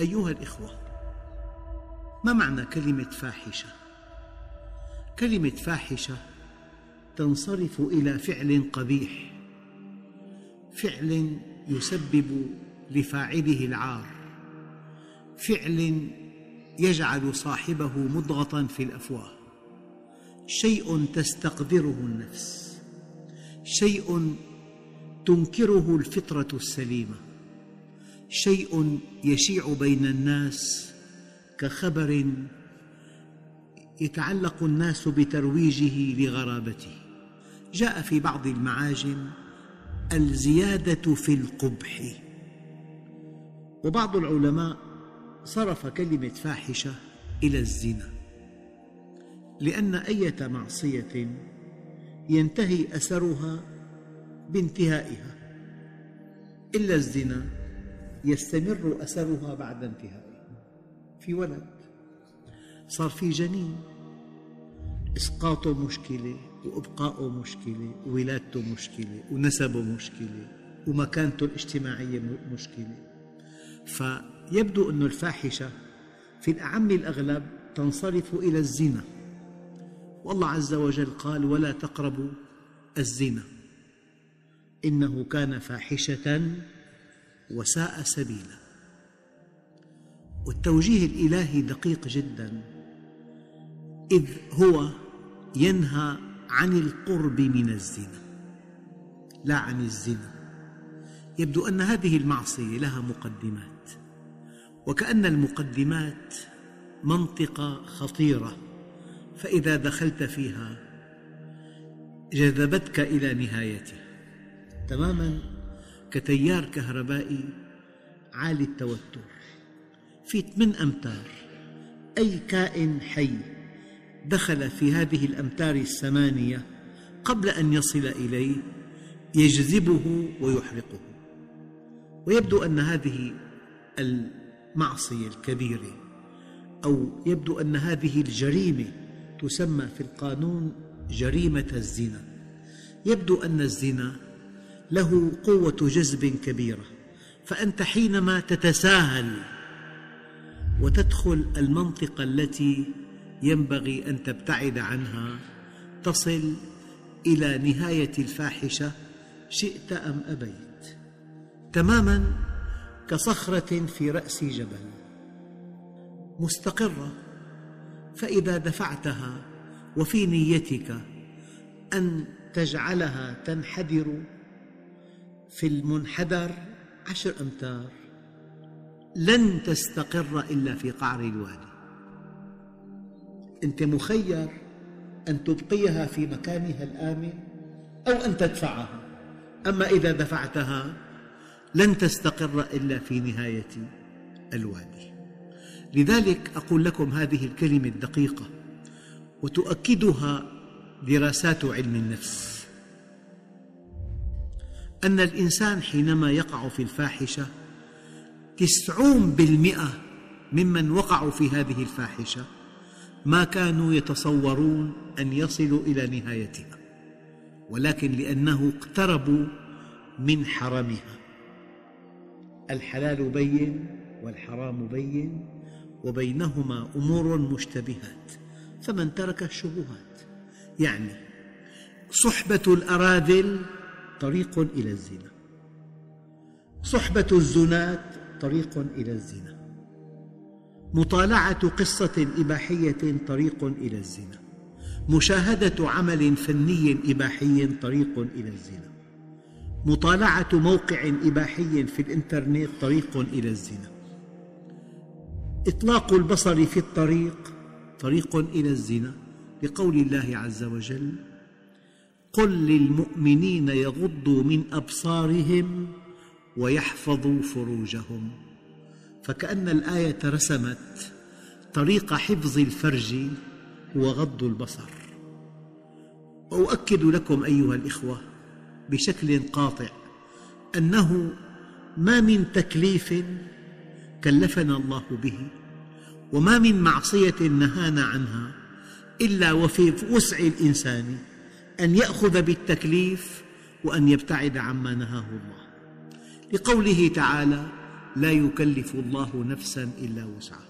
أيها الإخوة ما معنى كلمة فاحشة؟ كلمة فاحشة تنصرف إلى فعل قبيح فعل يسبب لفاعله العار فعل يجعل صاحبه مضغة في الأفواه شيء تستقدره النفس شيء تنكره الفطرة السليمة شيء يشيع بين الناس كخبر يتعلق الناس بترويجه لغرابته. جاء في بعض المعاجم الزيادة في القبح. وبعض العلماء صرف كلمة فاحشة إلى الزنا لأن أية معصية ينتهي أثرها بانتهائها. إلا الزنا يستمر أثرها بعد انتهائها في ولد صار في جنين. إسقاطه مشكلة وإبقاؤه مشكلة وولادته مشكلة ونسبه مشكلة ومكانته الاجتماعية مشكلة. فيبدو أن الفاحشة في الأعم الأغلب تنصرف إلى الزنا. والله عز وجل قال ولا تقربوا الزنا. إنه كان فاحشة وساء سبيلا. والتوجيه الإلهي دقيق جدا إذ هو ينهى عن القرب من الزنا لا عن الزنا. يبدو أن هذه المعصية لها مقدمات وكأن المقدمات منطقة خطيرة. فإذا دخلت فيها جذبتك إلى نهايتها تماما؟ كتيار كهربائي عالي التوتر في ثمان أمتار. أي كائن حي دخل في هذه الأمتار الثمانية قبل أن يصل إليه يجذبه ويحرقه. ويبدو أن هذه المعصية الكبيرة أو يبدو أن هذه الجريمة تسمى في القانون جريمة الزنا. يبدو أن الزنا له قوة جذب كبيرة. فأنت حينما تتساهل وتدخل المنطقة التي ينبغي أن تبتعد عنها تصل إلى نهاية الفاحشة شئت أم أبيت. تماما كصخرة في رأس جبل. مستقرة. فإذا دفعتها وفي نيتك أن تجعلها تنحدر في المنحدر عشر أمتار. لن تستقر إلا في قعر الوادي. أنت مخير أن تبقيها في مكانها الآمن أو أن تدفعها. أما إذا دفعتها لن تستقر إلا في نهاية الوادي. لذلك أقول لكم هذه الكلمة الدقيقة وتؤكدها دراسات علم النفس. أن الإنسان حينما يقع في الفاحشة تسعون بالمئة ممن وقعوا في هذه الفاحشة ما كانوا يتصورون أن يصلوا إلى نهايتها ولكن لأنه اقتربوا من حرمها. الحلال بين والحرام بين وبينهما أمور مشتبهات فمن ترك الشبهات. يعني صحبة الأراذل طريق إلى الزنا. صحبة الزنات طريق إلى الزنا. مطالعة قصة إباحية طريق إلى الزنا. مشاهدة عمل فني إباحي طريق إلى الزنا. مطالعة موقع إباحي في الإنترنت طريق إلى الزنا. إطلاق البصر في الطريق طريق إلى الزنا. لقول الله عز وجل قل للمؤمنين يغضوا من أبصارهم ويحفظوا فروجهم. فكأن الآية رسمت طريق حفظ الفرج هو غض البصر. وأؤكد لكم أيها الإخوة بشكل قاطع أنه ما من تكليف كلفنا الله به وما من معصية نهانا عنها إلا وفي وسع الإنسان أن يأخذ بالتكليف وأن يبتعد عما نهاه الله. لقوله تعالى لا يكلف الله نفسا إلا وسعها.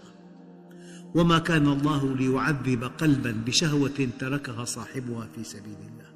وما كان الله ليعذب قلبا بشهوة تركها صاحبها في سبيل الله.